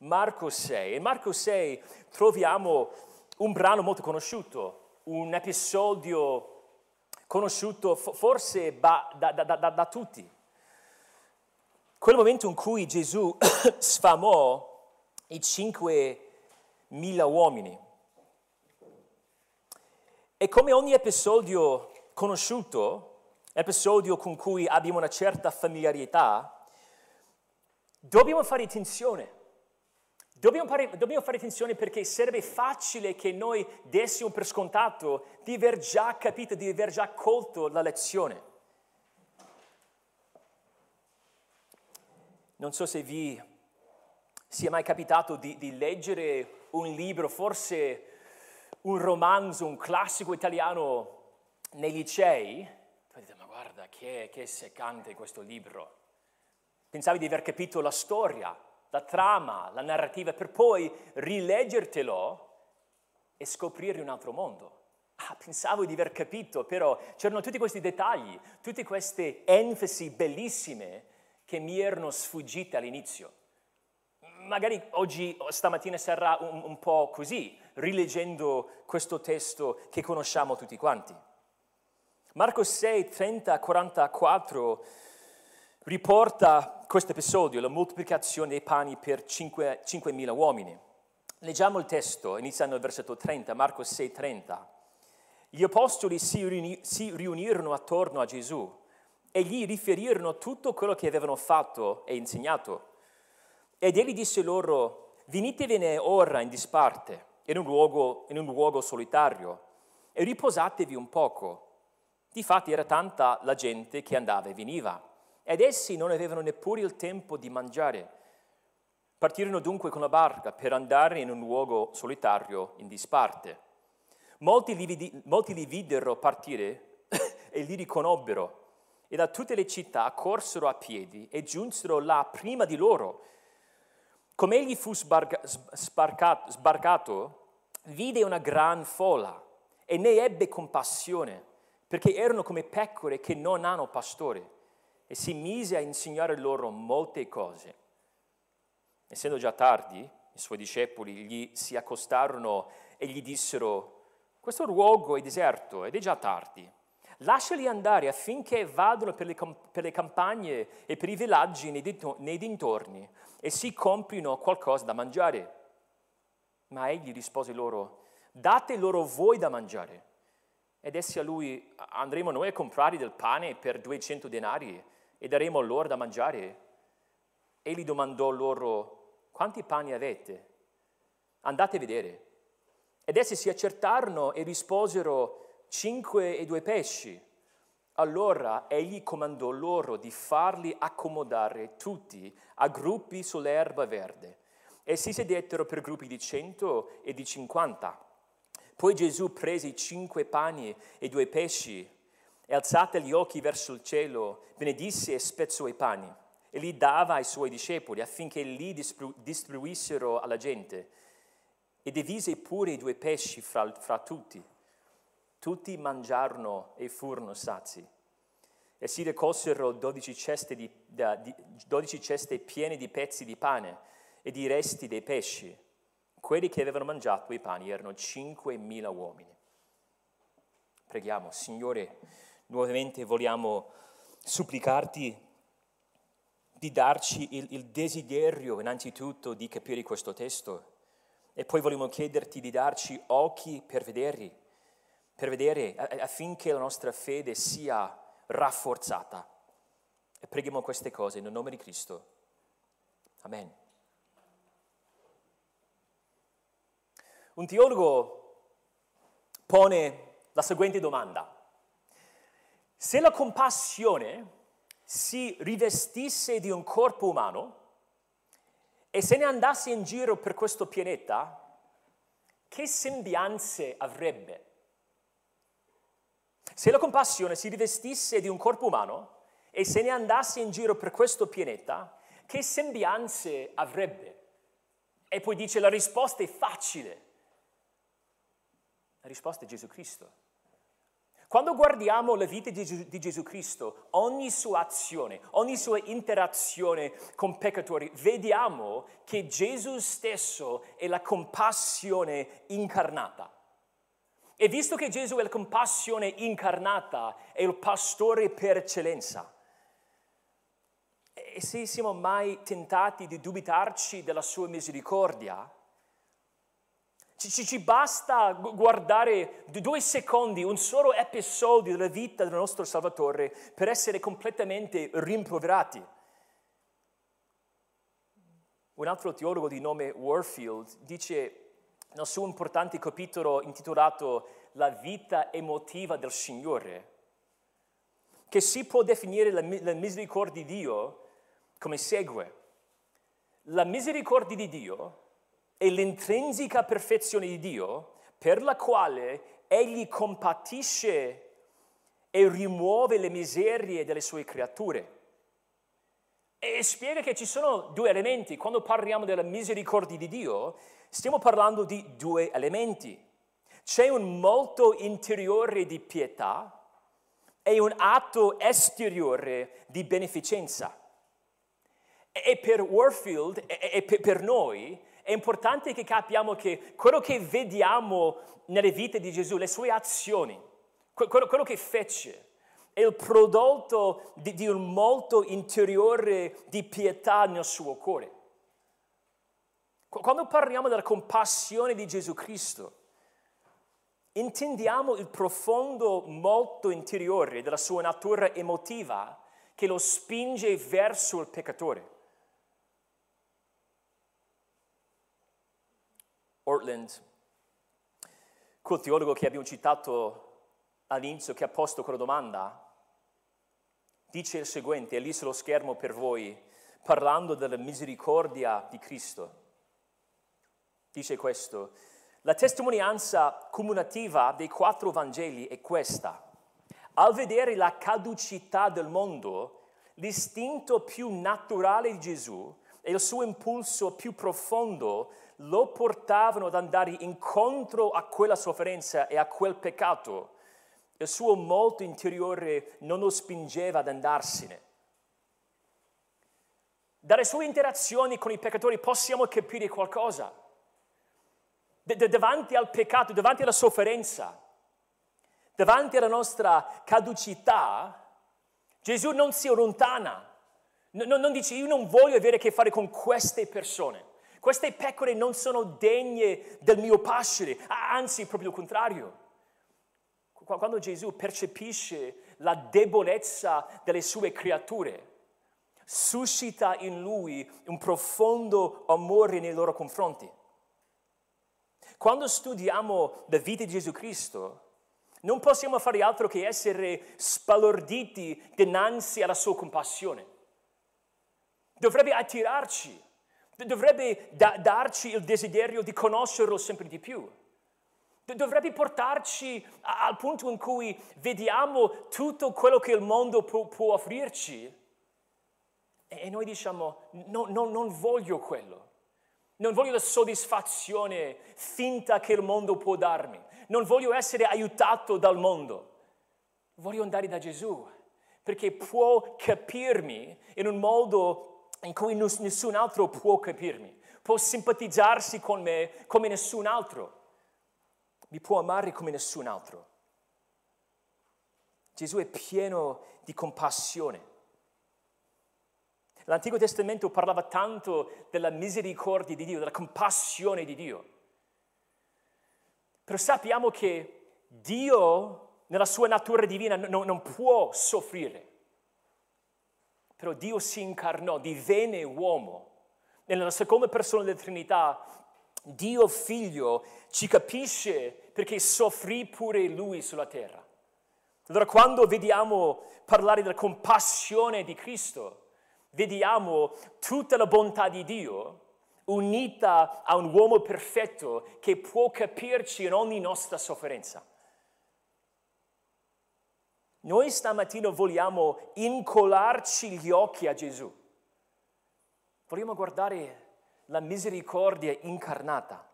Marco 6. In Marco 6 troviamo un brano molto conosciuto, un episodio conosciuto forse da, da, da, da tutti. Quel momento in cui Gesù sfamò i 5.000 uomini. E come ogni episodio conosciuto, episodio con cui abbiamo una certa familiarità, dobbiamo fare attenzione. Dobbiamo fare, dobbiamo fare, attenzione perché sarebbe facile che noi dessimo per scontato di aver già capito, di aver già colto la lezione. Non so se vi sia mai capitato di, di leggere un libro, forse un romanzo, un classico italiano nei licei. Tu dite, ma guarda, che, che seccante questo libro. Pensavi di aver capito la storia, la trama, la narrativa, per poi rileggertelo e scoprire un altro mondo. Ah, pensavo di aver capito, però c'erano tutti questi dettagli, tutte queste enfasi bellissime che mi erano sfuggite all'inizio. Magari oggi, stamattina sarà un, un po' così, rileggendo questo testo che conosciamo tutti quanti. Marco 6, 30, 44 riporta questo episodio, la moltiplicazione dei pani per 5, 5.000 uomini. Leggiamo il testo, iniziando il versetto 30, Marco 6, 30. Gli apostoli si, riuni, si riunirono attorno a Gesù e gli riferirono tutto quello che avevano fatto e insegnato. Ed egli disse loro, venitevene ora in disparte, in un luogo, in un luogo solitario, e riposatevi un poco. Difatti era tanta la gente che andava e veniva ed essi non avevano neppure il tempo di mangiare. Partirono dunque con la barca per andare in un luogo solitario in disparte. Molti li, vidi, molti li videro partire e li riconobbero e da tutte le città corsero a piedi e giunsero là prima di loro. Come egli fu sbarca, sbarcato, sbarcato, vide una gran folla e ne ebbe compassione, perché erano come pecore che non hanno pastore e si mise a insegnare loro molte cose. Essendo già tardi, i suoi discepoli gli si accostarono e gli dissero, questo luogo è deserto ed è già tardi. Lasciali andare affinché vadano per le, per le campagne e per i villaggi nei dintorni e si comprino qualcosa da mangiare. Ma egli rispose loro, date loro voi da mangiare. Ed essi a lui, andremo noi a comprare del pane per 200 denari e daremo loro da mangiare? Egli domandò loro, quanti pani avete? Andate a vedere. Ed essi si accertarono e risposero, cinque e due pesci. Allora egli comandò loro di farli accomodare tutti a gruppi sull'erba verde. E si sedettero per gruppi di cento e di cinquanta. Poi Gesù prese i cinque pani e due pesci e alzate gli occhi verso il cielo, benedisse e spezzò i pani e li dava ai suoi discepoli affinché li distribuissero alla gente e divise pure i due pesci fra, fra tutti. Tutti mangiarono e furono sazi. E si raccolsero dodici ceste, di, di, dodici ceste piene di pezzi di pane e di resti dei pesci. Quelli che avevano mangiato i pani erano cinquemila uomini. Preghiamo, Signore, nuovamente vogliamo supplicarti di darci il, il, desiderio innanzitutto di capire questo testo e poi vogliamo chiederti di darci occhi per vedere, per vedere affinché la nostra fede sia rafforzata. E preghiamo queste cose nel nome di Cristo. Amen. Un teologo pone la seguente domanda. Se la compassione si rivestisse di un corpo umano e se ne andasse in giro per questo pianeta, che sembianze avrebbe? Se la compassione si rivestisse di un corpo umano e se ne andasse in giro per questo pianeta, che sembianze avrebbe? E poi dice la risposta è facile. La risposta è Gesù Cristo. Quando guardiamo la vita di Gesù, di Gesù, Cristo, ogni sua azione, ogni sua interazione con peccatori, vediamo che Gesù stesso è la compassione incarnata. E visto che Gesù è la compassione incarnata, è il pastore per eccellenza. E se siamo mai tentati di dubitarci della sua misericordia, ci, ci, basta guardare due secondi, un solo episodio della vita del nostro Salvatore per essere completamente rimproverati. Un altro teologo di nome Warfield dice nel suo importante capitolo intitolato La vita emotiva del Signore, che si può definire la, la misericordia di Dio come segue. La misericordia di Dio è l'intrinseca perfezione di Dio per la quale Egli compatisce e rimuove le miserie delle sue creature. E spiega che ci sono due elementi. Quando parliamo della misericordia di Dio, stiamo parlando di due elementi. C'è un molto interiore di pietà e un atto esteriore di beneficenza. E per Warfield e per noi è importante che capiamo che quello che vediamo nelle vite di Gesù, le sue azioni, quello, quello che fece, è il prodotto di, di un molto interiore di pietà nel suo cuore. Quando parliamo della compassione di Gesù Cristo, intendiamo il profondo molto interiore della sua natura emotiva che lo spinge verso il peccatore. Ortland, quel teologo che abbiamo citato all'inizio, che ha posto quella domanda, dice il seguente, è lì sullo schermo per voi, parlando della misericordia di Cristo. Dice questo, la testimonianza comunicativa dei quattro Vangeli è questa. Al vedere la caducità del mondo, l'istinto più naturale di Gesù e il suo impulso più profondo lo portavano ad andare incontro a quella sofferenza e a quel peccato. Il suo molto interiore non lo spingeva ad andarsene. Dalle sue interazioni con i peccatori possiamo capire qualcosa. Davanti al peccato, davanti alla sofferenza, davanti alla nostra caducità, Gesù non si allontana. Non dice io non voglio avere a che fare con queste persone. Queste pecore non sono degne del mio pascere, anzi proprio il contrario. Quando Gesù percepisce la debolezza delle sue creature, suscita in lui un profondo amore nei loro confronti. Quando studiamo la vita di Gesù Cristo, non possiamo fare altro che essere spalorditi dinanzi alla sua compassione. Dovrebbe attirarci dovrebbe da- darci il desiderio di conoscerlo sempre di più. Dovrebbe portarci al punto in cui vediamo tutto quello che il mondo può, può offrirci e noi diciamo no, no, non voglio quello. Non voglio la soddisfazione finta che il mondo può darmi. Non voglio essere aiutato dal mondo. Voglio andare da Gesù perché può capirmi in un modo in cui nessun altro può capirmi, può simpatizzarsi con me come nessun altro, mi può amare come nessun altro. Gesù è pieno di compassione. L'Antico Testamento parlava tanto della misericordia di Dio, della compassione di Dio. Però sappiamo che Dio, nella sua natura divina, non, non può soffrire. Però Dio si incarnò, divenne uomo. Nella seconda persona della Trinità, Dio figlio ci capisce perché soffrì pure lui sulla terra. Allora quando vediamo parlare della compassione di Cristo, vediamo tutta la bontà di Dio unita a un uomo perfetto che può capirci in ogni nostra sofferenza. Noi stamattina vogliamo incollarci gli occhi a Gesù. Vogliamo guardare la misericordia incarnata.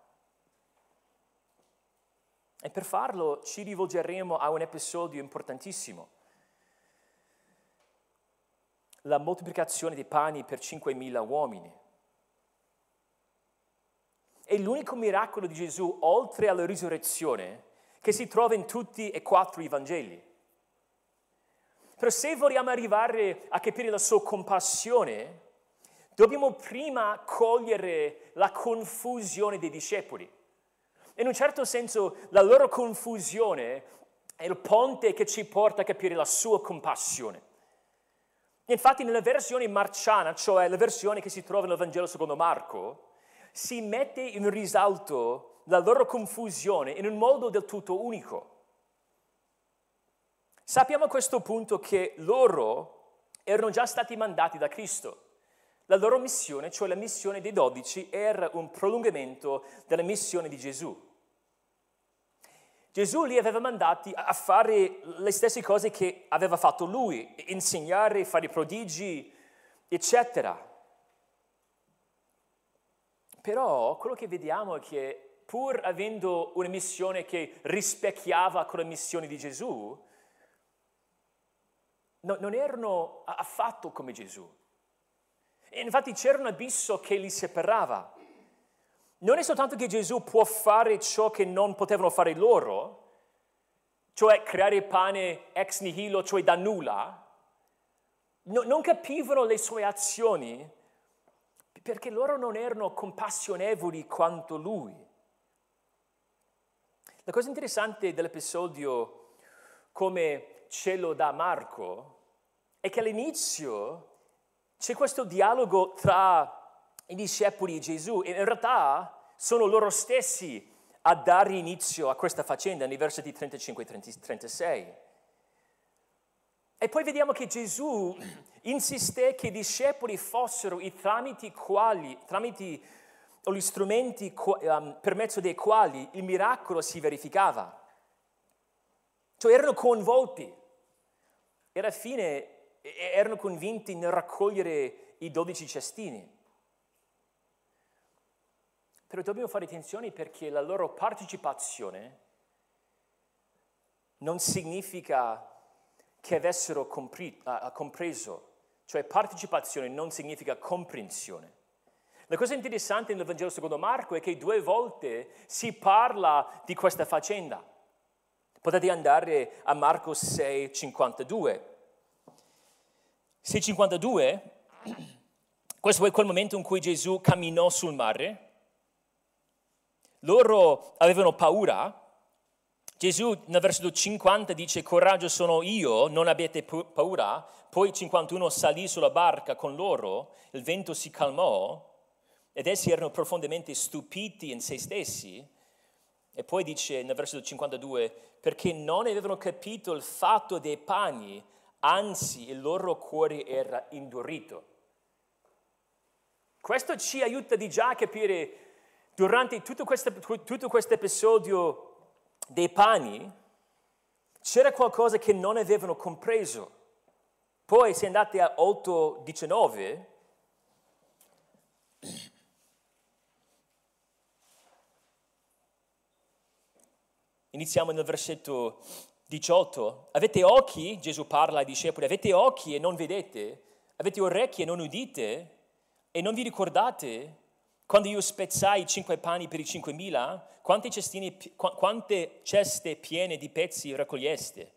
E per farlo ci rivolgeremo a un episodio importantissimo. La moltiplicazione dei pani per 5.000 uomini. È l'unico miracolo di Gesù, oltre alla risurrezione, che si trova in tutti e quattro i Vangeli. Però se vogliamo arrivare a capire la sua compassione, dobbiamo prima cogliere la confusione dei discepoli. In un certo senso la loro confusione è il ponte che ci porta a capire la sua compassione. Infatti nella versione marciana, cioè la versione che si trova nel Vangelo secondo Marco, si mette in risalto la loro confusione in un modo del tutto unico. Sappiamo a questo punto che loro erano già stati mandati da Cristo. La loro missione, cioè la missione dei dodici, era un prolungamento della missione di Gesù. Gesù li aveva mandati a fare le stesse cose che aveva fatto lui, insegnare, fare prodigi, eccetera. Però quello che vediamo è che pur avendo una missione che rispecchiava quella missione di Gesù, no, non erano affatto come Gesù. E infatti c'era un abisso che li separava. Non è soltanto che Gesù può fare ciò che non potevano fare loro, cioè creare pane ex nihilo, cioè da nulla. No, non capivano le sue azioni perché loro non erano compassionevoli quanto lui. La cosa interessante dell'episodio, come ce lo dà Marco, è che all'inizio c'è questo dialogo tra i discepoli e Gesù e in realtà sono loro stessi a dare inizio a questa faccenda nei versetti 35 e 36. E poi vediamo che Gesù insiste che i discepoli fossero i tramiti quali, tramiti o gli strumenti um, per mezzo dei quali il miracolo si verificava. Cioè erano coinvolti e alla fine erano convinti nel raccogliere i dodici cestini. Però dobbiamo fare attenzione perché la loro partecipazione non significa che avessero compri- uh, compreso, cioè partecipazione non significa comprensione. La cosa interessante nel Vangelo secondo Marco è che due volte si parla di questa faccenda. Potete andare a Marco 6, 52. 6,52, questo è quel momento in cui Gesù camminò sul mare. Loro avevano paura. Gesù nel versetto 50 dice coraggio sono io, non abbiate paura. Poi 51 salì sulla barca con loro, il vento si calmò ed essi erano profondamente stupiti in se stessi. E poi dice nel versetto 52 perché non avevano capito il fatto dei pani anzi il loro cuore era indurito. Questo ci aiuta di già a capire durante tutto questo, episodio dei pani, c'era qualcosa che non avevano compreso. Poi se andate a 8.19, iniziamo nel versetto 18, avete occhi, Gesù parla ai discepoli, avete occhi e non vedete, avete orecchie e non udite e non vi ricordate quando io spezzai cinque pani per i cinquemila, quante, cestine, quante ceste piene di pezzi raccoglieste?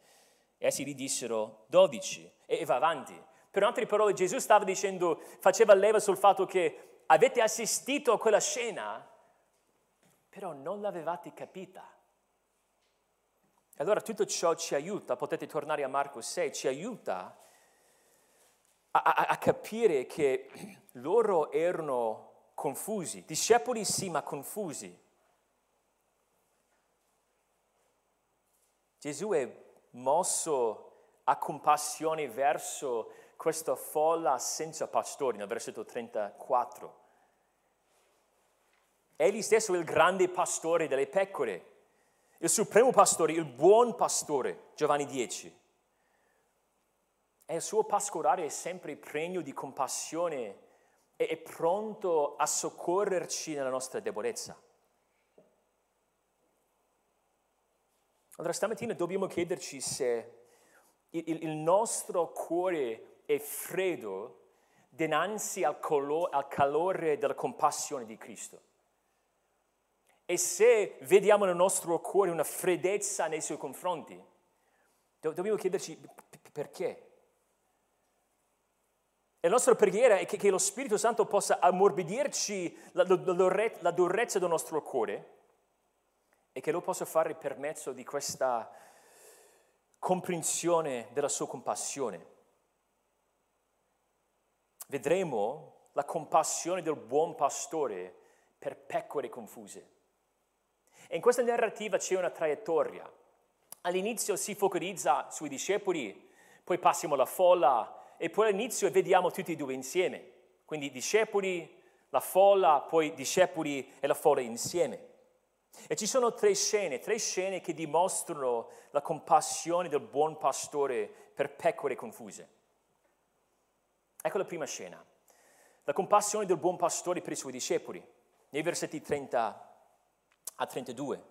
Essi gli dissero dodici e va avanti. Per altre parole Gesù stava dicendo, faceva leva sul fatto che avete assistito a quella scena, però non l'avevate capita. Allora tutto ciò ci aiuta, potete tornare a Marco 6, ci aiuta a, a, a capire che loro erano confusi, discepoli sì, ma confusi. Gesù è mosso a compassione verso questa folla senza pastori, nel versetto 34. Egli stesso è il grande pastore delle pecore il supremo pastore, il buon pastore, Giovanni 10. E il suo pascolare è sempre pregno di compassione e è pronto a soccorrerci nella nostra debolezza. Allora stamattina dobbiamo chiederci se il, il nostro cuore è freddo dinanzi al, colo- al calore della compassione di Cristo. E se vediamo nel nostro cuore una freddezza nei suoi confronti, do- dobbiamo chiederci p- perché. E la nostra preghiera è che, che lo Spirito Santo possa ammorbidirci la, la, la durezza del nostro cuore e che lo possa fare per mezzo di questa comprensione della sua compassione vedremo la compassione del buon pastore per pecore confuse. E in questa narrativa c'è una traiettoria. All'inizio si focalizza sui discepoli, poi passiamo alla folla e poi all'inizio vediamo tutti e due insieme. Quindi discepoli, la folla, poi discepoli e la folla insieme. E ci sono tre scene, tre scene che dimostrano la compassione del buon pastore per pecore confuse. Ecco la prima scena, la compassione del buon pastore per i suoi discepoli, nei versetti 30 a 32.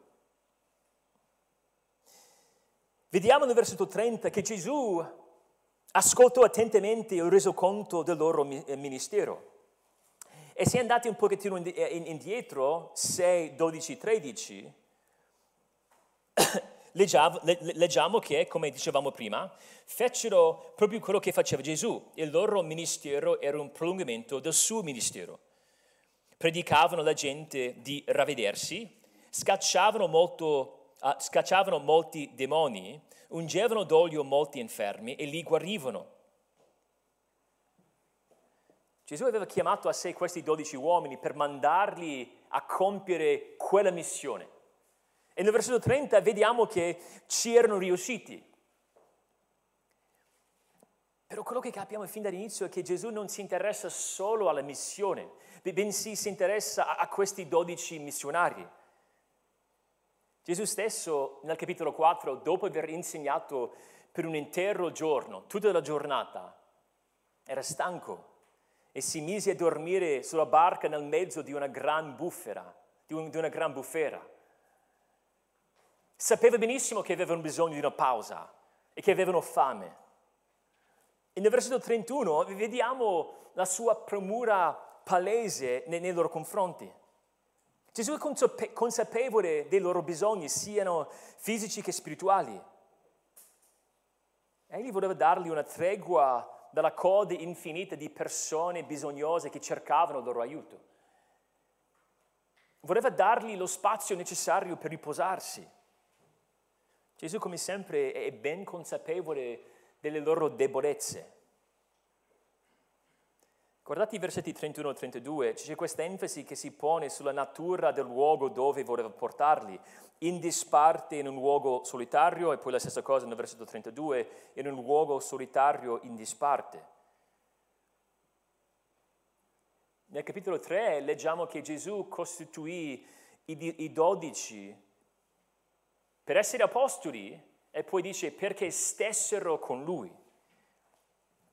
Vediamo nel versetto 30 che Gesù ascoltò attentamente il resoconto del loro eh, ministero. E se andate un pochettino eh, indietro, 6, 12, 13, leggiamo, che, come dicevamo prima, fecero proprio quello che faceva Gesù. Il loro ministero era un prolungamento del suo ministero. Predicavano alla gente di ravvedersi, scacciavano, molto, uh, scacciavano molti demoni, ungevano d'olio molti infermi e li guarivano. Gesù aveva chiamato a sé questi dodici uomini per mandarli a compiere quella missione. E nel versetto 30 vediamo che ci erano riusciti. Però quello che capiamo fin dall'inizio è che Gesù non si interessa solo alla missione, bensì si interessa a questi dodici missionari. Gesù stesso nel capitolo 4, dopo aver insegnato per un intero giorno, tutta la giornata, era stanco e si mise a dormire sulla barca nel mezzo di una gran bufera, di, un, di una gran bufera. Sapeva benissimo che avevano bisogno di una pausa e che avevano fame. E nel versetto 31 vediamo la sua premura palese nei, nei loro confronti. Gesù è consapevole dei loro bisogni, siano fisici che spirituali. Egli voleva dargli una tregua dalla coda infinita di persone bisognose che cercavano il loro aiuto. Voleva dargli lo spazio necessario per riposarsi. Gesù, come sempre, è ben consapevole delle loro debolezze. Guardate i versetti 31 e 32, c'è questa enfasi che si pone sulla natura del luogo dove voleva portarli, in disparte in un luogo solitario e poi la stessa cosa nel versetto 32, in un luogo solitario in disparte. Nel capitolo 3 leggiamo che Gesù costituì i, dodici per essere apostoli e poi dice perché stessero con lui.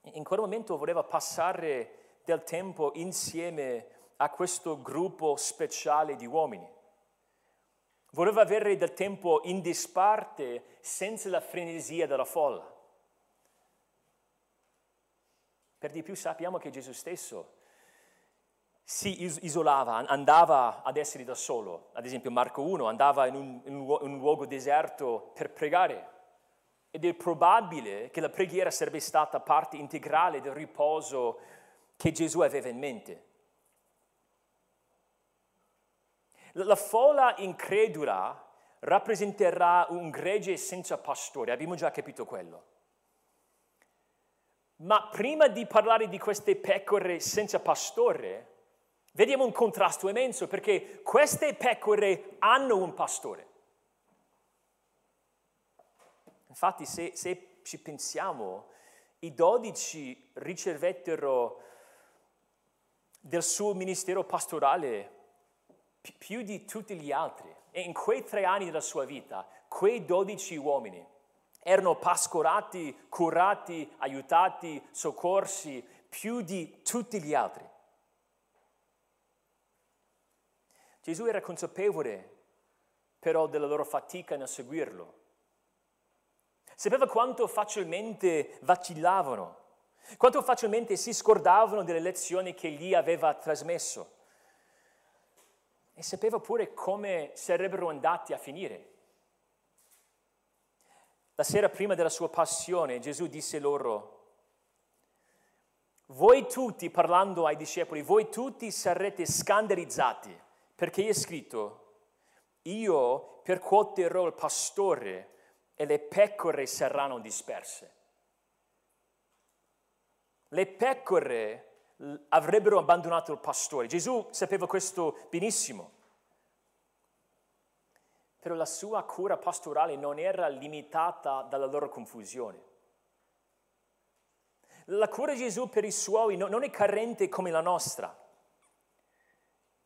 In quel momento voleva passare del tempo insieme a questo gruppo speciale di uomini. Voleva avere del tempo in disparte senza la frenesia della folla. Per di più sappiamo che Gesù stesso si isolava, andava ad essere da solo. Ad esempio Marco 1 andava in un, in un luogo deserto per pregare. Ed è probabile che la preghiera sarebbe stata parte integrale del riposo che Gesù aveva in mente. La folla incredula rappresenterà un gregge senza pastore, abbiamo già capito quello. Ma prima di parlare di queste pecore senza pastore, Vediamo un contrasto immenso perché queste pecore hanno un pastore. Infatti se, se ci pensiamo, i dodici ricevettero del suo ministero pastorale più di tutti gli altri. E in quei tre anni della sua vita, quei dodici uomini erano pascorati, curati, aiutati, soccorsi più di tutti gli altri. Gesù era consapevole però della loro fatica nel seguirlo. sapeva quanto facilmente vacillavano, quanto facilmente si scordavano delle lezioni che gli aveva trasmesso. E sapeva pure come sarebbero andati a finire. La sera prima della sua passione Gesù disse loro, voi tutti, parlando ai discepoli, voi tutti sarete scandalizzati, perché è scritto, io percuoterò il pastore e le pecore saranno disperse. Le pecore avrebbero abbandonato il pastore. Gesù sapeva questo benissimo. Però la sua cura pastorale non era limitata dalla loro confusione. La cura di Gesù per i suoi non è carente come la nostra.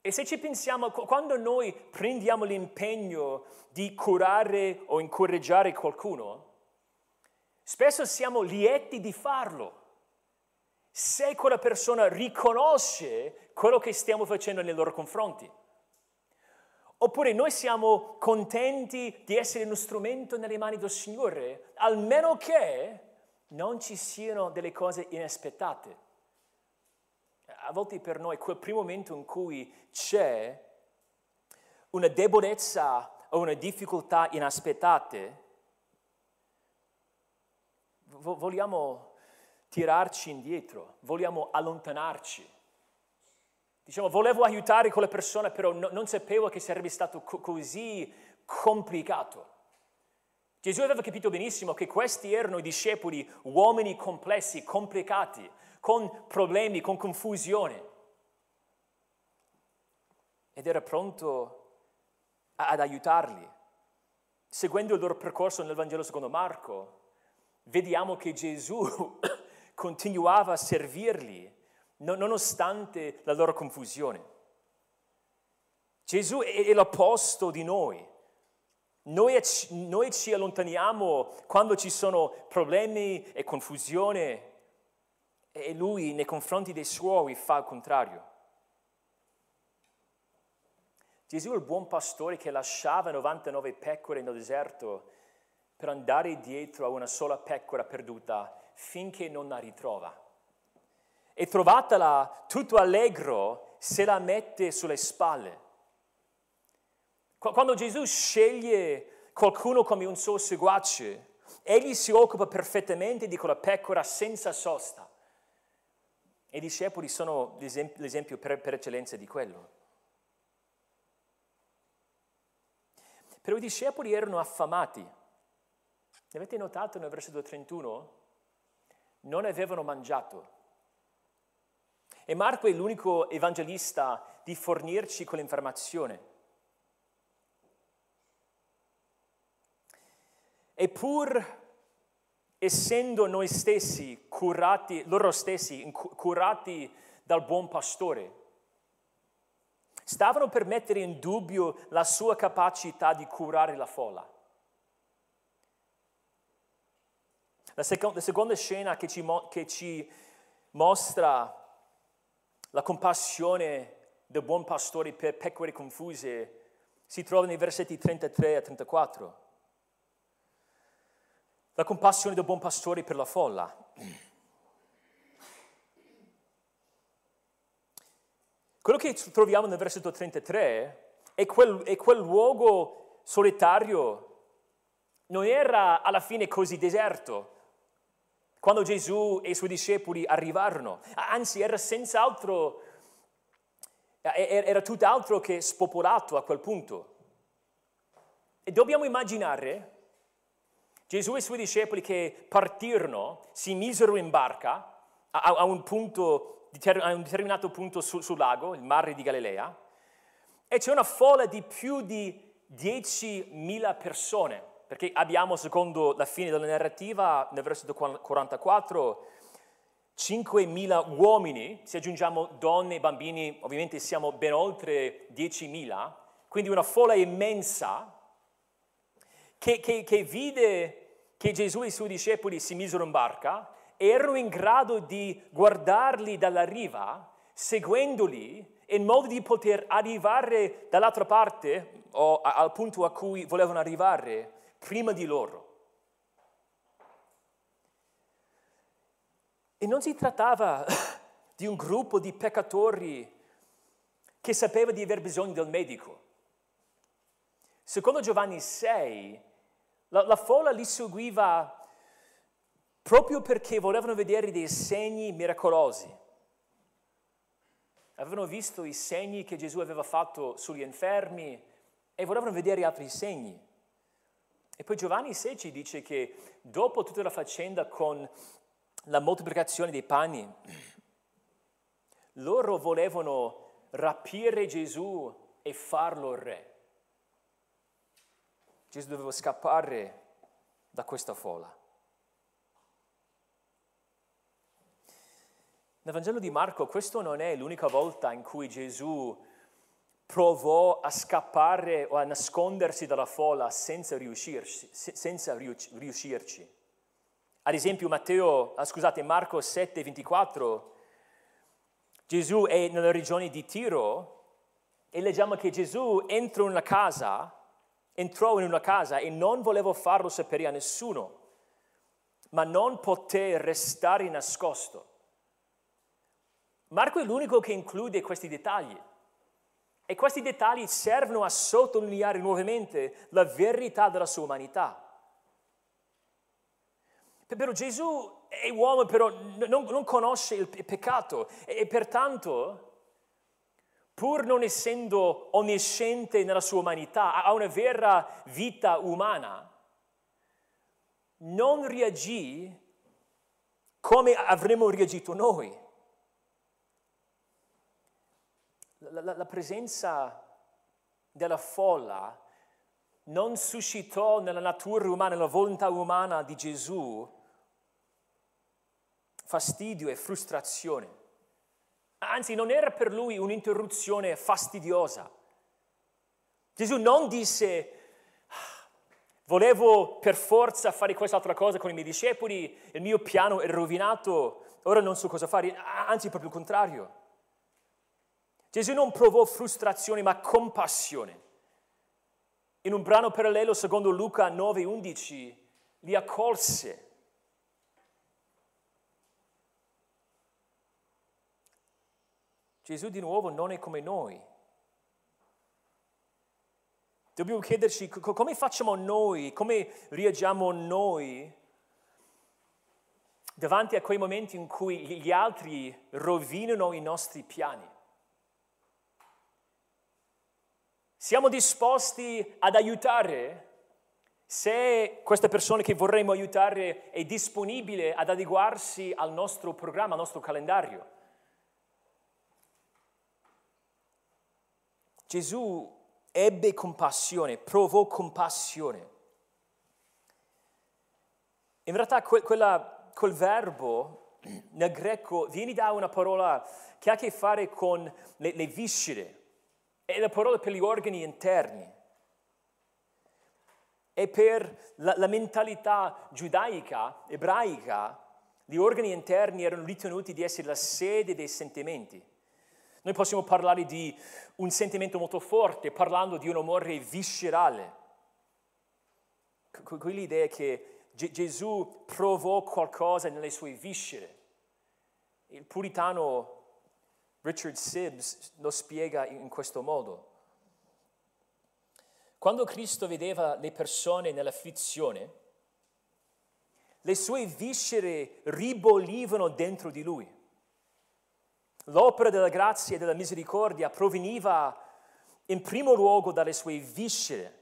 E se ci pensiamo, quando noi prendiamo l'impegno di curare o incoraggiare qualcuno, spesso siamo lieti di farlo. Se quella persona riconosce quello che stiamo facendo nei loro confronti. Oppure noi siamo contenti di essere uno strumento nelle mani del Signore, almeno che non ci siano delle cose inaspettate. A volte per noi quel primo momento in cui c'è una debolezza o una difficoltà inaspettate, vogliamo tirarci indietro, vogliamo allontanarci. Diciamo, volevo aiutare quella persona, però no, non sapevo che sarebbe stato co- così complicato. Gesù aveva capito benissimo che questi erano i discepoli, uomini complessi, complicati, con problemi, con confusione. Ed era pronto ad aiutarli. Seguendo il loro percorso nel Vangelo secondo Marco, vediamo che Gesù continuava a servirli nonostante la loro confusione. Gesù è l'opposto di noi. Noi, noi, ci allontaniamo quando ci sono problemi e confusione e lui nei confronti dei suoi fa il contrario. Gesù è il buon pastore che lasciava 99 pecore nel deserto per andare dietro a una sola pecora perduta finché non la ritrova. E trovatela tutto allegro se la mette sulle spalle. Quando Gesù sceglie qualcuno come un suo seguace, egli si occupa perfettamente di quella pecora senza sosta. I discepoli sono l'esempio per, per eccellenza di quello. Però i discepoli erano affamati. Avete notato nel versetto 31? Non avevano mangiato. E Marco è l'unico evangelista di fornirci quell'informazione. E pur essendo noi stessi curati, loro stessi curati dal buon pastore, stavano per mettere in dubbio la sua capacità di curare la folla. La, seconda, la seconda scena che ci, che ci mostra la compassione del buon pastore per pecore confuse si trova nei versetti 33 a 34 la compassione del buon pastore per la folla. Quello che troviamo nel versetto 33 è quel, è quel luogo solitario, non era alla fine così deserto quando Gesù e i suoi discepoli arrivarono, anzi era senz'altro, era tutt'altro che spopolato a quel punto. E dobbiamo immaginare Gesù e i suoi discepoli che partirono, si misero in barca a, un, punto, a un, determinato punto sul, sul lago, il mare di Galilea, e c'è una folla di più di 10.000 persone, perché abbiamo, secondo la fine della narrativa, nel versetto 44, 5.000 uomini, se aggiungiamo donne e bambini, ovviamente siamo ben oltre 10.000, quindi una folla immensa che, che, che vide che Gesù e i suoi discepoli si misero in barca, erano in grado di guardarli dalla riva, seguendoli, in modo di poter arrivare dall'altra parte o al punto a cui volevano arrivare prima di loro. E non si trattava di un gruppo di peccatori che sapeva di aver bisogno del medico. Secondo Giovanni 6, la, la folla li seguiva proprio perché volevano vedere dei segni miracolosi. Avevano visto i segni che Gesù aveva fatto sugli infermi e volevano vedere altri segni. E poi Giovanni 6 ci dice che dopo tutta la faccenda con la moltiplicazione dei pani, loro volevano rapire Gesù e farlo re. Gesù doveva scappare da questa folla. Nel Vangelo di Marco questo non è l'unica volta in cui Gesù provò a scappare o a nascondersi dalla folla senza riuscirci. Senza riuscirci. Ad esempio Matteo, ah, scusate, Marco 7, 24, Gesù è nella regione di Tiro e leggiamo che Gesù entrò in una casa, entrò in una casa e non voleva farlo sapere a nessuno, ma non poté restare nascosto. Marco è l'unico che include questi dettagli. E questi dettagli servono a sottolineare nuovamente la verità della sua umanità. Però Gesù è uomo, però non, non conosce il peccato e, e pertanto, pur non essendo onnisciente nella sua umanità, ha una vera vita umana, non reagì come avremmo reagito noi. La, la, presenza della folla non suscitò nella natura umana, nella volontà umana di Gesù fastidio e frustrazione. Anzi, non era per lui un'interruzione fastidiosa. Gesù non disse, volevo per forza fare quest'altra cosa con i miei discepoli, il mio piano è rovinato, ora non so cosa fare, anzi proprio il contrario. Gesù non provò frustrazione ma compassione. In un brano parallelo, secondo Luca 9:11, li accolse. Gesù di nuovo non è come noi. Dobbiamo chiederci come facciamo noi, come reagiamo noi davanti a quei momenti in cui gli altri rovinano i nostri piani. Siamo disposti ad aiutare se questa persona che vorremmo aiutare è disponibile ad adeguarsi al nostro programma, al nostro calendario. Gesù ebbe compassione, provò compassione. In realtà quella, quel verbo nel greco viene da una parola che ha a che fare con le, le viscere è la parola per gli organi interni. E per la, la mentalità giudaica, ebraica, gli organi interni erano ritenuti di essere la sede dei sentimenti. Noi possiamo parlare di un sentimento molto forte parlando di un amore viscerale. Quell'idea che Gesù provò qualcosa nelle sue viscere. Il puritano Richard Sibbs lo spiega in questo modo. Quando Cristo vedeva le persone nell'afflizione, le sue viscere ribollivano dentro di lui. L'opera della grazia e della misericordia proveniva in primo luogo dalle sue viscere.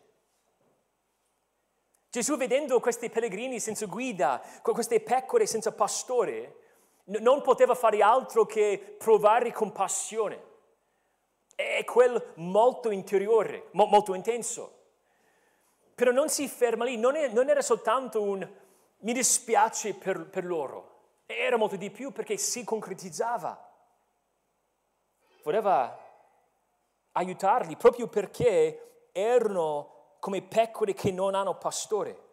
Gesù vedendo questi pellegrini senza guida, queste pecore senza pastore, non poteva fare altro che provare compassione. È quel molto interiore, molto intenso. Però non si ferma lì, non, è, non era soltanto un mi dispiace per, per loro, era molto di più perché si concretizzava. Voleva aiutarli proprio perché erano come pecore che non hanno pastore.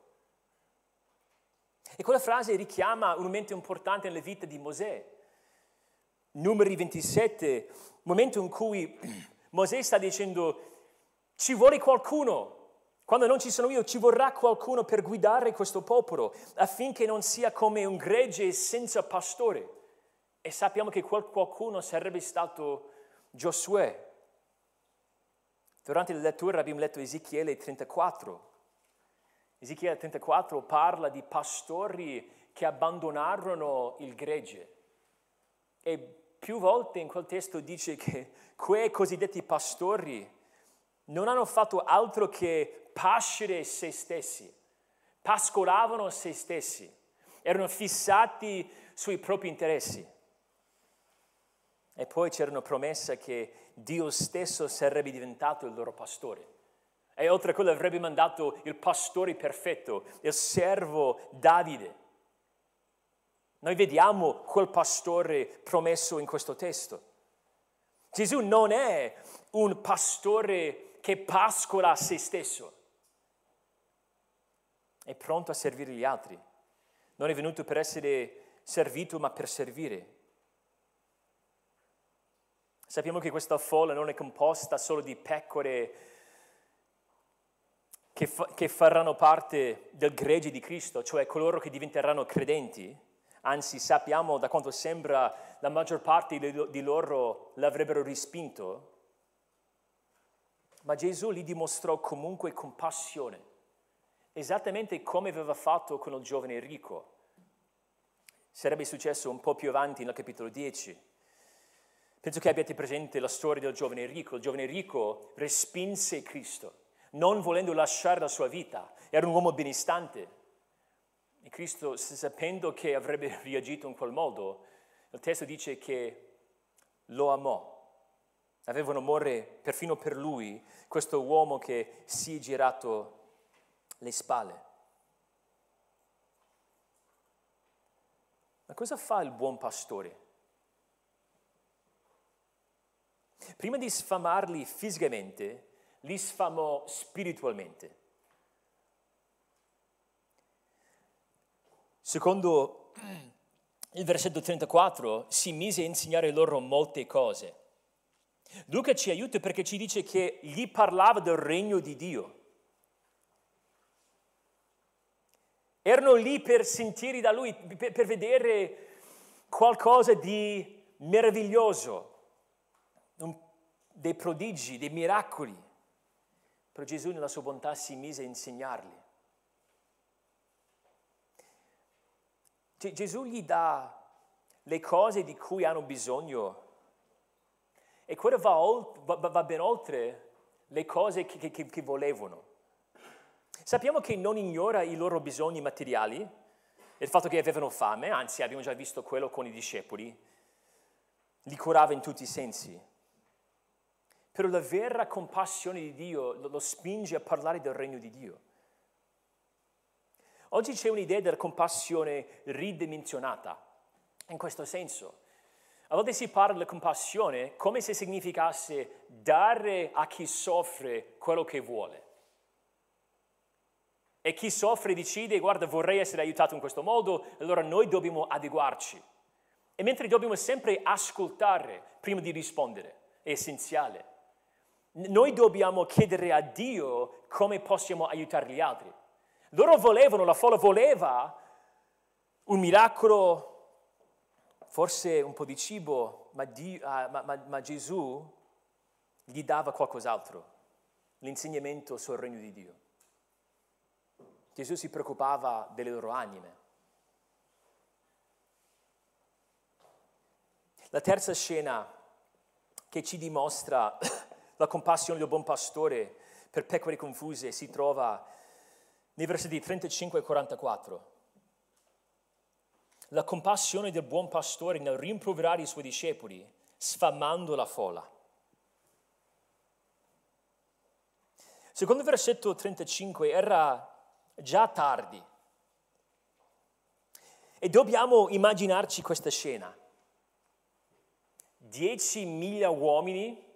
E quella frase richiama un momento importante nella vita di Mosè. Numeri 27, momento in cui Mosè sta dicendo ci vuole qualcuno Quando non ci sono io, ci vorrà qualcuno per guidare questo popolo affinché non sia come un gregge senza pastore. E sappiamo che quel qualcuno sarebbe stato Giosuè. Durante la lettura abbiamo letto Ezechiele 34. Ezechiele 34 parla di pastori che abbandonarono il gregge. E più volte in quel testo dice che quei cosiddetti pastori non hanno fatto altro che pascere se stessi, pascolavano se stessi, erano fissati sui propri interessi. E poi c'erano promesse che Dio stesso sarebbe diventato il loro pastore. E oltre a quello avrebbe mandato il pastore perfetto, il servo Davide. Noi vediamo quel pastore promesso in questo testo. Gesù non è un pastore che pascola se stesso, è pronto a servire gli altri. Non è venuto per essere servito, ma per servire. Sappiamo che questa folla non è composta solo di pecore che, fa- che faranno parte del gregge di Cristo, cioè coloro che diventeranno credenti. Anzi, sappiamo da quanto sembra la maggior parte di loro l'avrebbero respinto. Ma Gesù li dimostrò comunque compassione, esattamente come aveva fatto con il giovane ricco. Sarebbe successo un po' più avanti nel capitolo 10. Penso che abbiate presente la storia del giovane ricco. Il giovane ricco respinse Cristo, non volendo lasciare la sua vita. Era un uomo benestante. E Cristo, sapendo che avrebbe reagito in quel modo, il testo dice che lo amò. Aveva un amore perfino per lui, questo uomo che si è girato le spalle. Ma cosa fa il buon pastore? Prima di sfamarli fisicamente, li sfamò spiritualmente. Secondo il versetto 34, si mise a insegnare loro molte cose. Luca ci aiuta perché ci dice che gli parlava del regno di Dio. Erano lì per sentire da lui, per, vedere qualcosa di meraviglioso, dei prodigi, dei miracoli. Però Gesù nella sua bontà si mise a insegnarli. Gesù gli dà le cose di cui hanno bisogno e quello va, va, va ben oltre le cose che, che, che volevano. Sappiamo che non ignora i loro bisogni materiali, il fatto che avevano fame, anzi abbiamo già visto quello con i discepoli, li curava in tutti i sensi. Però la vera compassione di Dio lo spinge a parlare del regno di Dio. Oggi c'è un'idea della compassione ridimensionata, in questo senso. A volte si parla della compassione come se significasse dare a chi soffre quello che vuole. E chi soffre decide, guarda, vorrei essere aiutato in questo modo, allora noi dobbiamo adeguarci. E mentre dobbiamo sempre ascoltare prima di rispondere, è essenziale. Noi dobbiamo chiedere a Dio come possiamo aiutare gli altri. Loro volevano, la folla voleva un miracolo, forse un po' di cibo, ma, Dio, uh, ma, ma, ma Gesù gli dava qualcos'altro, l'insegnamento sul regno di Dio. Gesù si preoccupava delle loro anime. La terza scena che ci dimostra la compassione del buon pastore per pecore confuse si trova nei versetti 35 e 44. La compassione del buon pastore nel rimproverare i suoi discepoli, sfamando la folla. Secondo il versetto 35 era già tardi e dobbiamo immaginarci questa scena. 10.000 uomini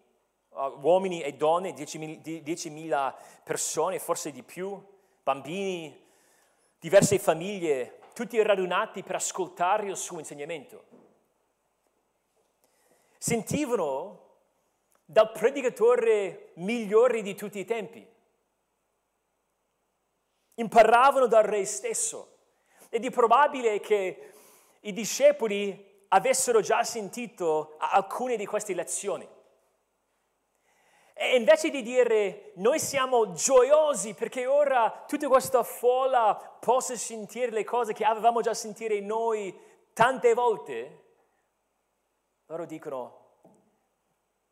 uh, uomini e donne, 10.000 persone, forse di più, bambini, diverse famiglie, tutti radunati per ascoltare il suo insegnamento. Sentivano dal predicatore migliore di tutti i tempi. imparavano dal Re stesso. Ed è probabile che i discepoli avessero già sentito alcune di queste lezioni. E invece di dire noi siamo gioiosi perché ora tutta questa folla possa sentire le cose che avevamo già sentire noi tante volte, loro dicono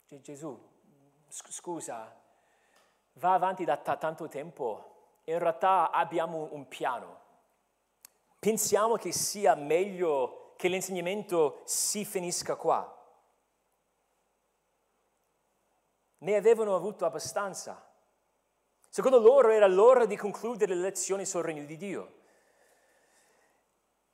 Gesù, scusa, va avanti da t- tanto tempo, in realtà abbiamo un piano. Pensiamo che sia meglio che l'insegnamento si finisca qua. Ne avevano avuto abbastanza. Secondo loro era l'ora di concludere le lezioni sul regno di Dio.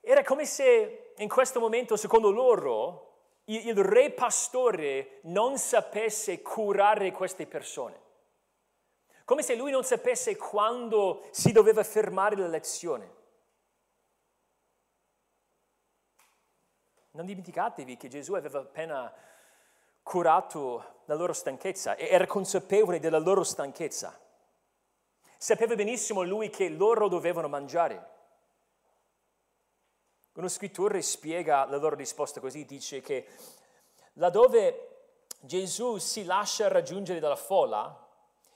Era come se in questo momento, secondo loro, il, re pastore non sapesse curare queste persone. Come se lui non sapesse quando si doveva fermare la lezione. Non dimenticatevi che Gesù aveva appena curato la loro stanchezza era consapevole della loro stanchezza. Sapeva benissimo lui che loro dovevano mangiare. Uno scrittore spiega la loro risposta così, dice che laddove Gesù si lascia raggiungere dalla folla,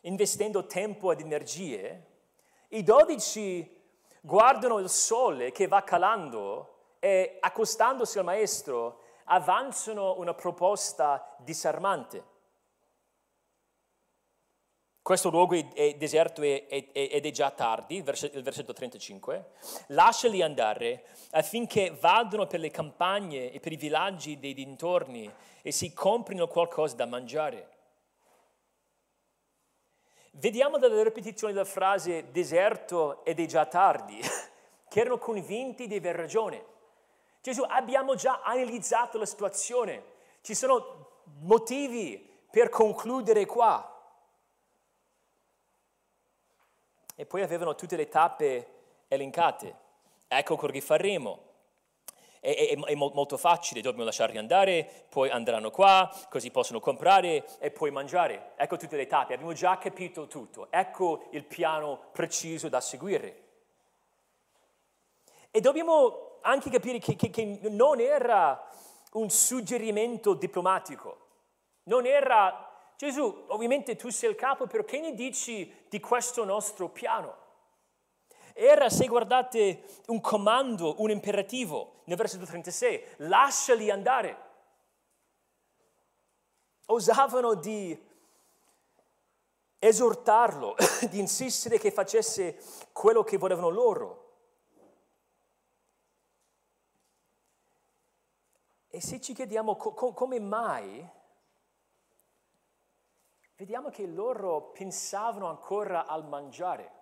investendo tempo ed energie, i dodici guardano il sole che va calando e accostandosi al maestro avanzano una proposta disarmante. Questo luogo è deserto ed è già tardi, il versetto 35. Lasciali andare affinché vadano per le campagne e per i villaggi dei dintorni e si comprino qualcosa da mangiare. Vediamo dalla ripetizione della frase deserto ed è già tardi, che erano convinti di aver ragione. Gesù, abbiamo già analizzato la situazione, ci sono motivi per concludere qua. E poi avevano tutte le tappe elencate. Ecco quello che faremo. È, è, è, molto facile, dobbiamo lasciarli andare, poi andranno qua, così possono comprare e poi mangiare. Ecco tutte le tappe, abbiamo già capito tutto. Ecco il piano preciso da seguire. E dobbiamo anche capire che, che, che non era un suggerimento diplomatico, non era Gesù, ovviamente tu sei il capo, perché ne dici di questo nostro piano? Era, se guardate, un comando, un imperativo, nel versetto 36, lasciali andare. Osavano di esortarlo, di insistere che facesse quello che volevano loro. E se ci chiediamo co- come mai, vediamo che loro pensavano ancora al mangiare.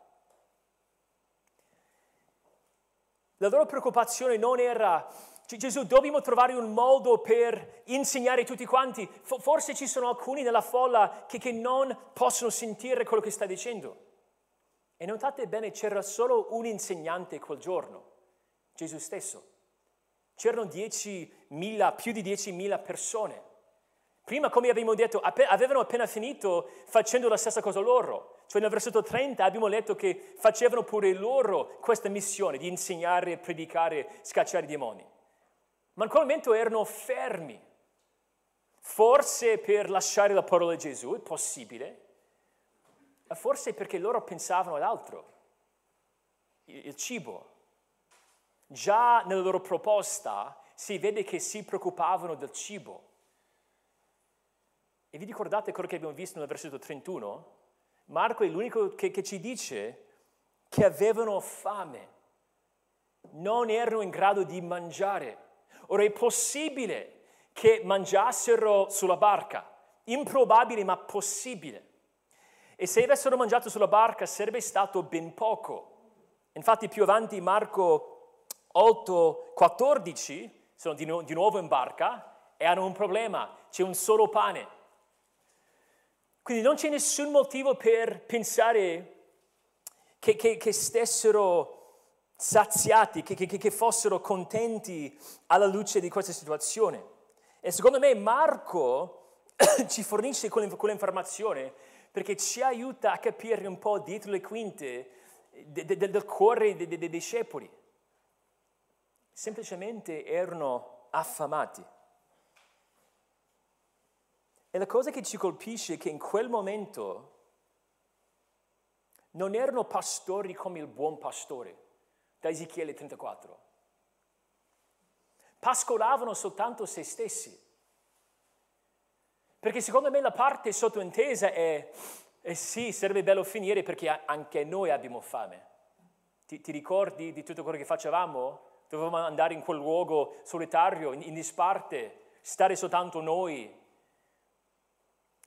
La loro preoccupazione non era Gesù, dobbiamo trovare un modo per insegnare tutti quanti. Forse ci sono alcuni nella folla che, che, non possono sentire quello che sta dicendo. E notate bene, c'era solo un insegnante quel giorno, Gesù stesso. C'erano 10.000, più di 10.000 persone. Prima, come abbiamo detto, avevano appena finito facendo la stessa cosa loro. Cioè nel versetto 30 abbiamo letto che facevano pure loro questa missione di insegnare, predicare, scacciare i demoni. Ma in quel momento erano fermi. Forse per lasciare la parola di Gesù, è possibile, forse perché loro pensavano ad altro, il cibo, Già nella loro proposta si vede che si preoccupavano del cibo. E vi ricordate quello che abbiamo visto nel versetto 31? Marco è l'unico che, che ci dice che avevano fame, non erano in grado di mangiare. Ora è possibile che mangiassero sulla barca, improbabile ma possibile. E se avessero mangiato sulla barca sarebbe stato ben poco. Infatti più avanti Marco 8, 14 sono di, nu- di nuovo in barca e hanno un problema, c'è un solo pane. Quindi non c'è nessun motivo per pensare che, che, che stessero saziati, che, che, fossero contenti alla luce di questa situazione. E secondo me Marco ci fornisce quell'informazione perché ci aiuta a capire un po' dietro le quinte de, de, del cuore dei, dei discepoli. Semplicemente erano affamati. E la cosa che ci colpisce è che in quel momento non erano pastori come il buon pastore, da Ezechiele 34. Pascolavano soltanto se stessi. Perché secondo me la parte sottointesa è, eh sì, sarebbe bello finire perché anche noi abbiamo fame. Ti, ti, ricordi di tutto quello che facevamo? Dovevamo andare in quel luogo solitario, in, in disparte, stare soltanto noi.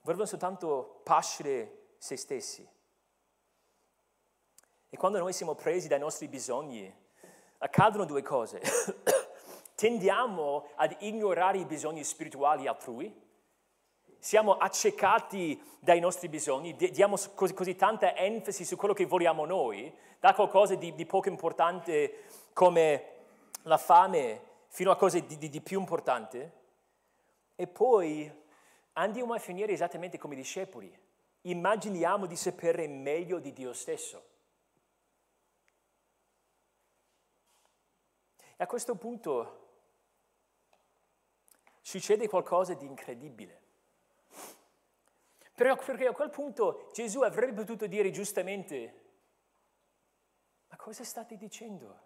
Volevano soltanto pascere se stessi. E quando noi siamo presi dai nostri bisogni, accadono due cose. Tendiamo ad ignorare i bisogni spirituali altrui, siamo accecati dai nostri bisogni, diamo così, così, tanta enfasi su quello che vogliamo noi, da qualcosa di, di poco importante come la fame fino a cose di, di, di più importanti, e poi andiamo a finire esattamente come i discepoli. Immaginiamo di sapere meglio di Dio stesso. E a questo punto succede qualcosa di incredibile. Perché a quel punto Gesù avrebbe potuto dire giustamente, ma cosa state dicendo?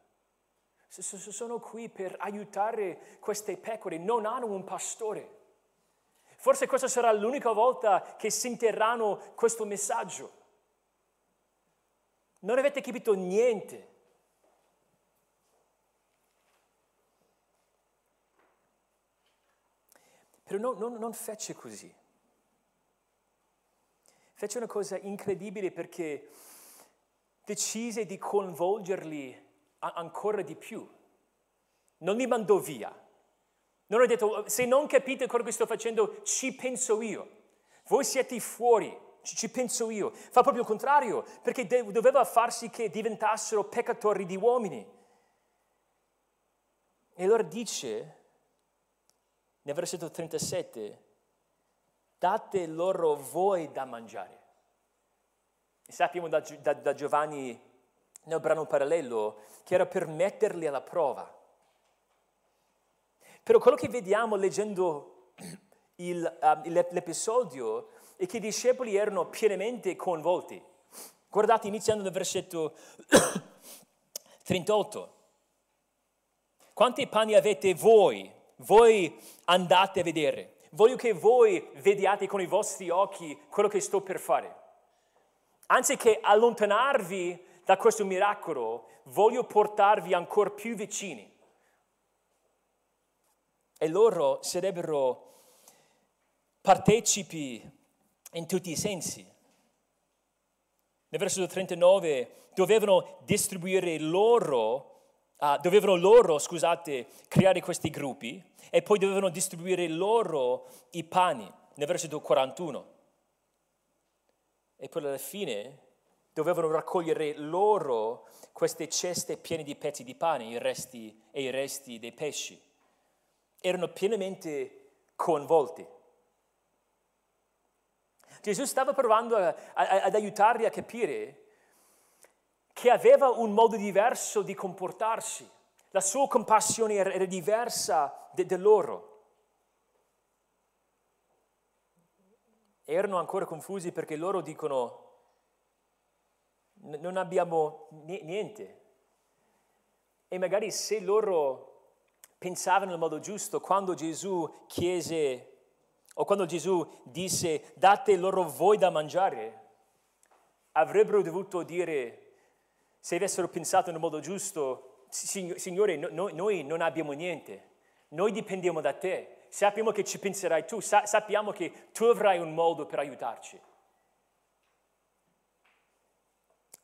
Sono qui per aiutare queste pecore, non hanno un pastore. Forse questa sarà l'unica volta che sentiranno questo messaggio. Non avete capito niente. Però non, non, non fece così. Fece una cosa incredibile perché decise di coinvolgerli ancora di più. Non li mandò via. Non ha detto, se non capite quello che sto facendo, ci penso io. Voi siete fuori, ci, penso io. Fa proprio il contrario, perché de- doveva farsi che diventassero peccatori di uomini. E allora dice, nel versetto 37, date loro voi da mangiare. E sappiamo da, da, da Giovanni nel brano parallelo che era per metterli alla prova. Però quello che vediamo leggendo il, uh, l'episodio è che i discepoli erano pienamente coinvolti. Guardate, iniziando dal versetto 38. Quanti pani avete voi? Voi andate a vedere. Voglio che voi vediate con i vostri occhi quello che sto per fare. Anziché allontanarvi da questo miracolo, voglio portarvi ancora più vicini. E loro sarebbero partecipi in tutti i sensi. Nel versetto 39 dovevano distribuire loro Uh, dovevano loro, scusate, creare questi gruppi e poi dovevano distribuire loro i pani, nel versetto 41. E poi alla fine dovevano raccogliere loro queste ceste piene di pezzi di pane i resti, e i resti dei pesci. Erano pienamente coinvolti. Gesù stava provando a, a, ad aiutarli a capire che aveva un modo diverso di comportarsi. La sua compassione era diversa da loro. Erano ancora confusi perché loro dicono non abbiamo niente. E magari se loro pensavano nel modo giusto, quando Gesù chiese o quando Gesù disse date loro voi da mangiare, avrebbero dovuto dire se avessero pensato nel modo giusto, Signore, noi, noi non abbiamo niente, noi dipendiamo da te, sappiamo che ci penserai tu, sappiamo che tu avrai un modo per aiutarci.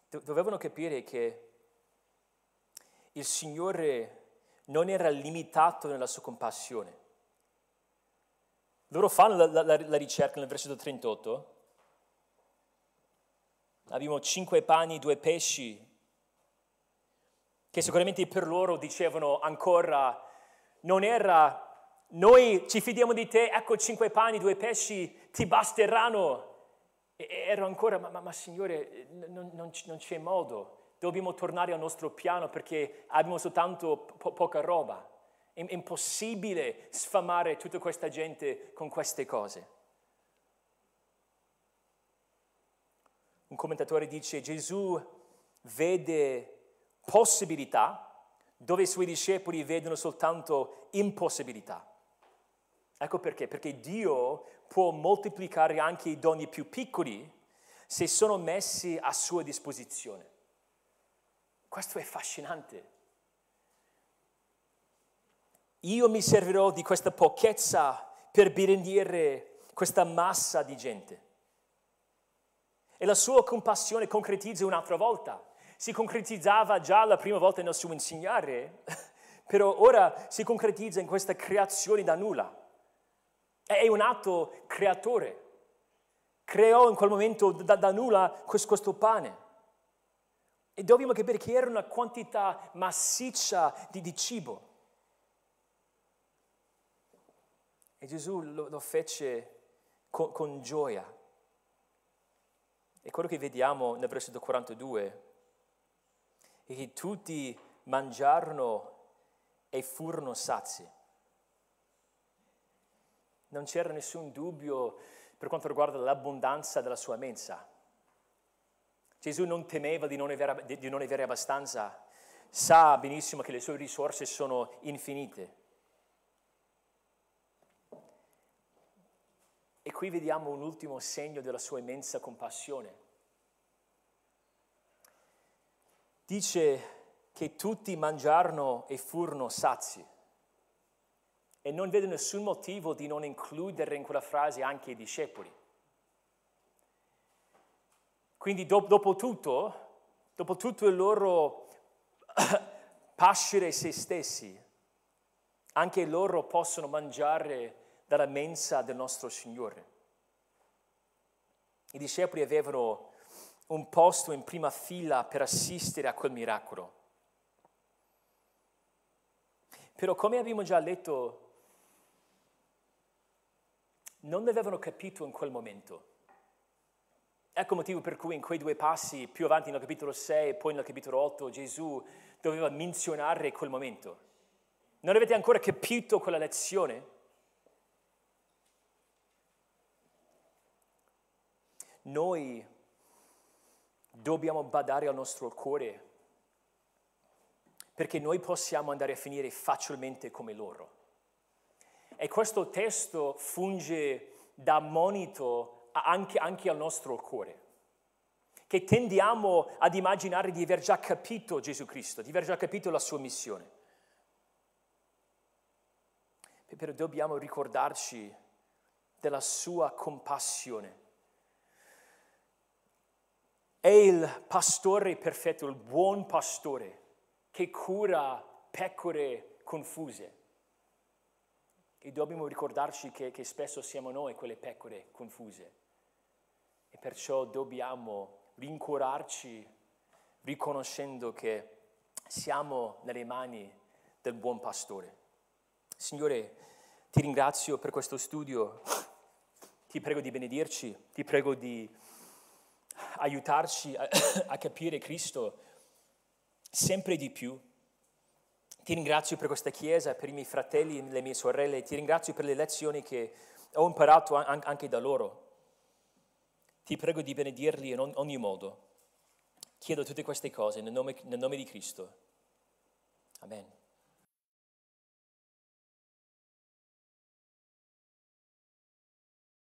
Dovevano capire che il Signore non era limitato nella sua compassione. Loro fanno la, la, la ricerca nel versetto 38. Abbiamo cinque pani, due pesci, che sicuramente per loro dicevano ancora, non era noi ci fidiamo di te, ecco cinque pani, due pesci, ti basteranno. E ero ancora, ma, ma, ma Signore, non, non, non, c'è modo. dobbiamo tornare al nostro piano perché abbiamo soltanto po- poca roba. È impossibile sfamare tutta questa gente con queste cose. Un commentatore dice Gesù vede possibilità dove i suoi discepoli vedono soltanto impossibilità. Ecco perché, perché Dio può moltiplicare anche i doni più piccoli se sono messi a sua disposizione. Questo è affascinante. Io mi servirò di questa pochezza per benedire questa massa di gente. E la sua compassione concretizza un'altra volta. Si concretizzava già la prima volta nel suo insegnare, però ora si concretizza in questa creazione da nulla. È un atto creatore. Creò in quel momento da, da nulla questo pane. E dobbiamo capire che era una quantità massiccia di, di cibo. E Gesù lo, lo fece con, con, gioia. E quello che vediamo nel versetto 42 è che tutti mangiarono e furono sazi. Non c'era nessun dubbio per quanto riguarda l'abbondanza della sua mensa. Gesù non temeva di non, avere, di non avere abbastanza, sa benissimo che le sue risorse sono infinite. E qui vediamo un ultimo segno della sua immensa compassione. Dice che tutti mangiarono e furono sazi. E non vedo nessun motivo di non includere in quella frase anche i discepoli. Quindi dopo tutto, dopo tutto il loro pascere se stessi, anche loro possono mangiare dalla mensa del nostro Signore. I discepoli avevano un posto in prima fila per assistere a quel miracolo. Però come abbiamo già letto non avevano capito in quel momento. Ecco il motivo per cui in quei due passi, più avanti nel capitolo 6 e poi nel capitolo 8, Gesù doveva menzionare quel momento. Non avete ancora capito quella lezione? Noi dobbiamo badare al nostro cuore perché noi possiamo andare a finire facilmente come loro. E questo testo funge da monito anche, anche al nostro cuore, che tendiamo ad immaginare di aver già capito Gesù Cristo, di aver già capito la sua missione. Però dobbiamo ricordarci della sua compassione. È il pastore perfetto, il buon pastore che cura pecore confuse. E dobbiamo ricordarci che, che spesso siamo noi quelle pecore confuse. E perciò dobbiamo rincuorarci riconoscendo che siamo nelle mani del buon pastore. Signore, ti ringrazio per questo studio, ti prego di benedirci, ti prego di aiutarci a, a capire Cristo sempre di più ti ringrazio per questa chiesa, per i miei fratelli e le mie sorelle, ti ringrazio per le lezioni che ho imparato anche da loro. Ti prego di benedirli in ogni modo. Chiedo tutte queste cose nel nome, nel nome di Cristo. Amen.